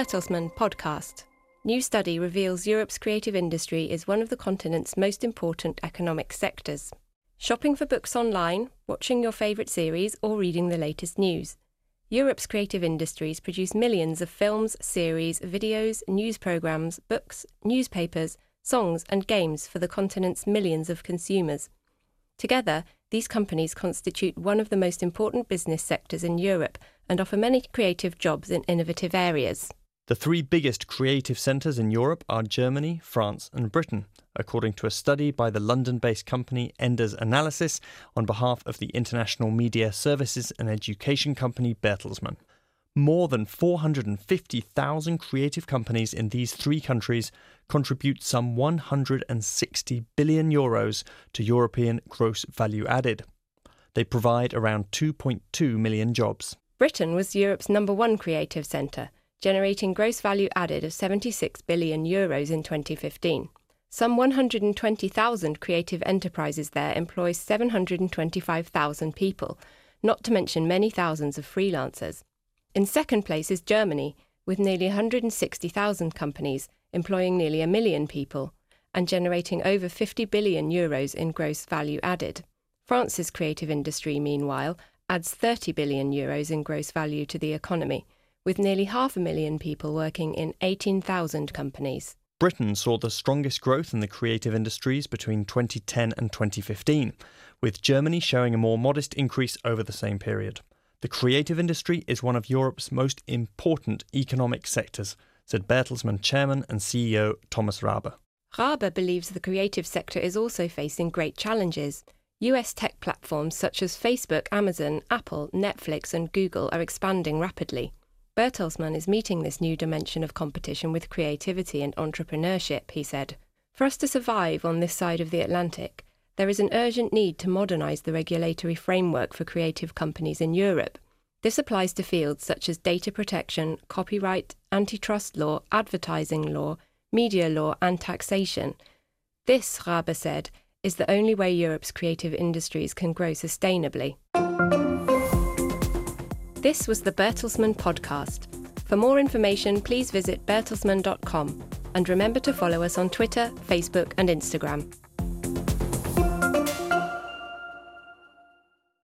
Bertelsmann podcast. New study reveals Europe's creative industry is one of the continent's most important economic sectors. Shopping for books online, watching your favourite series, or reading the latest news. Europe's creative industries produce millions of films, series, videos, news programmes, books, newspapers, songs, and games for the continent's millions of consumers. Together, these companies constitute one of the most important business sectors in Europe and offer many creative jobs in innovative areas. The three biggest creative centres in Europe are Germany, France, and Britain, according to a study by the London based company Enders Analysis on behalf of the international media services and education company Bertelsmann. More than 450,000 creative companies in these three countries contribute some 160 billion euros to European gross value added. They provide around 2.2 million jobs. Britain was Europe's number one creative centre generating gross value added of 76 billion euros in 2015. Some 120,000 creative enterprises there employ 725,000 people, not to mention many thousands of freelancers. In second place is Germany, with nearly 160,000 companies, employing nearly a million people, and generating over 50 billion euros in gross value added. France's creative industry, meanwhile, adds 30 billion euros in gross value to the economy, with nearly half a million people working in 18,000 companies. Britain saw the strongest growth in the creative industries between 2010 and 2015, with Germany showing a more modest increase over the same period. The creative industry is one of Europe's most important economic sectors, said Bertelsmann chairman and CEO Thomas Rabe. Rabe believes the creative sector is also facing great challenges. US tech platforms such as Facebook, Amazon, Apple, Netflix, and Google are expanding rapidly. Bertelsmann is meeting this new dimension of competition with creativity and entrepreneurship, he said. For us to survive on this side of the Atlantic, there is an urgent need to modernise the regulatory framework for creative companies in Europe. This applies to fields such as data protection, copyright, antitrust law, advertising law, media law, and taxation. This, Rabe said, is the only way Europe's creative industries can grow sustainably. This was the Bertelsmann podcast. For more information, please visit bertelsmann.com and remember to follow us on Twitter, Facebook, and Instagram.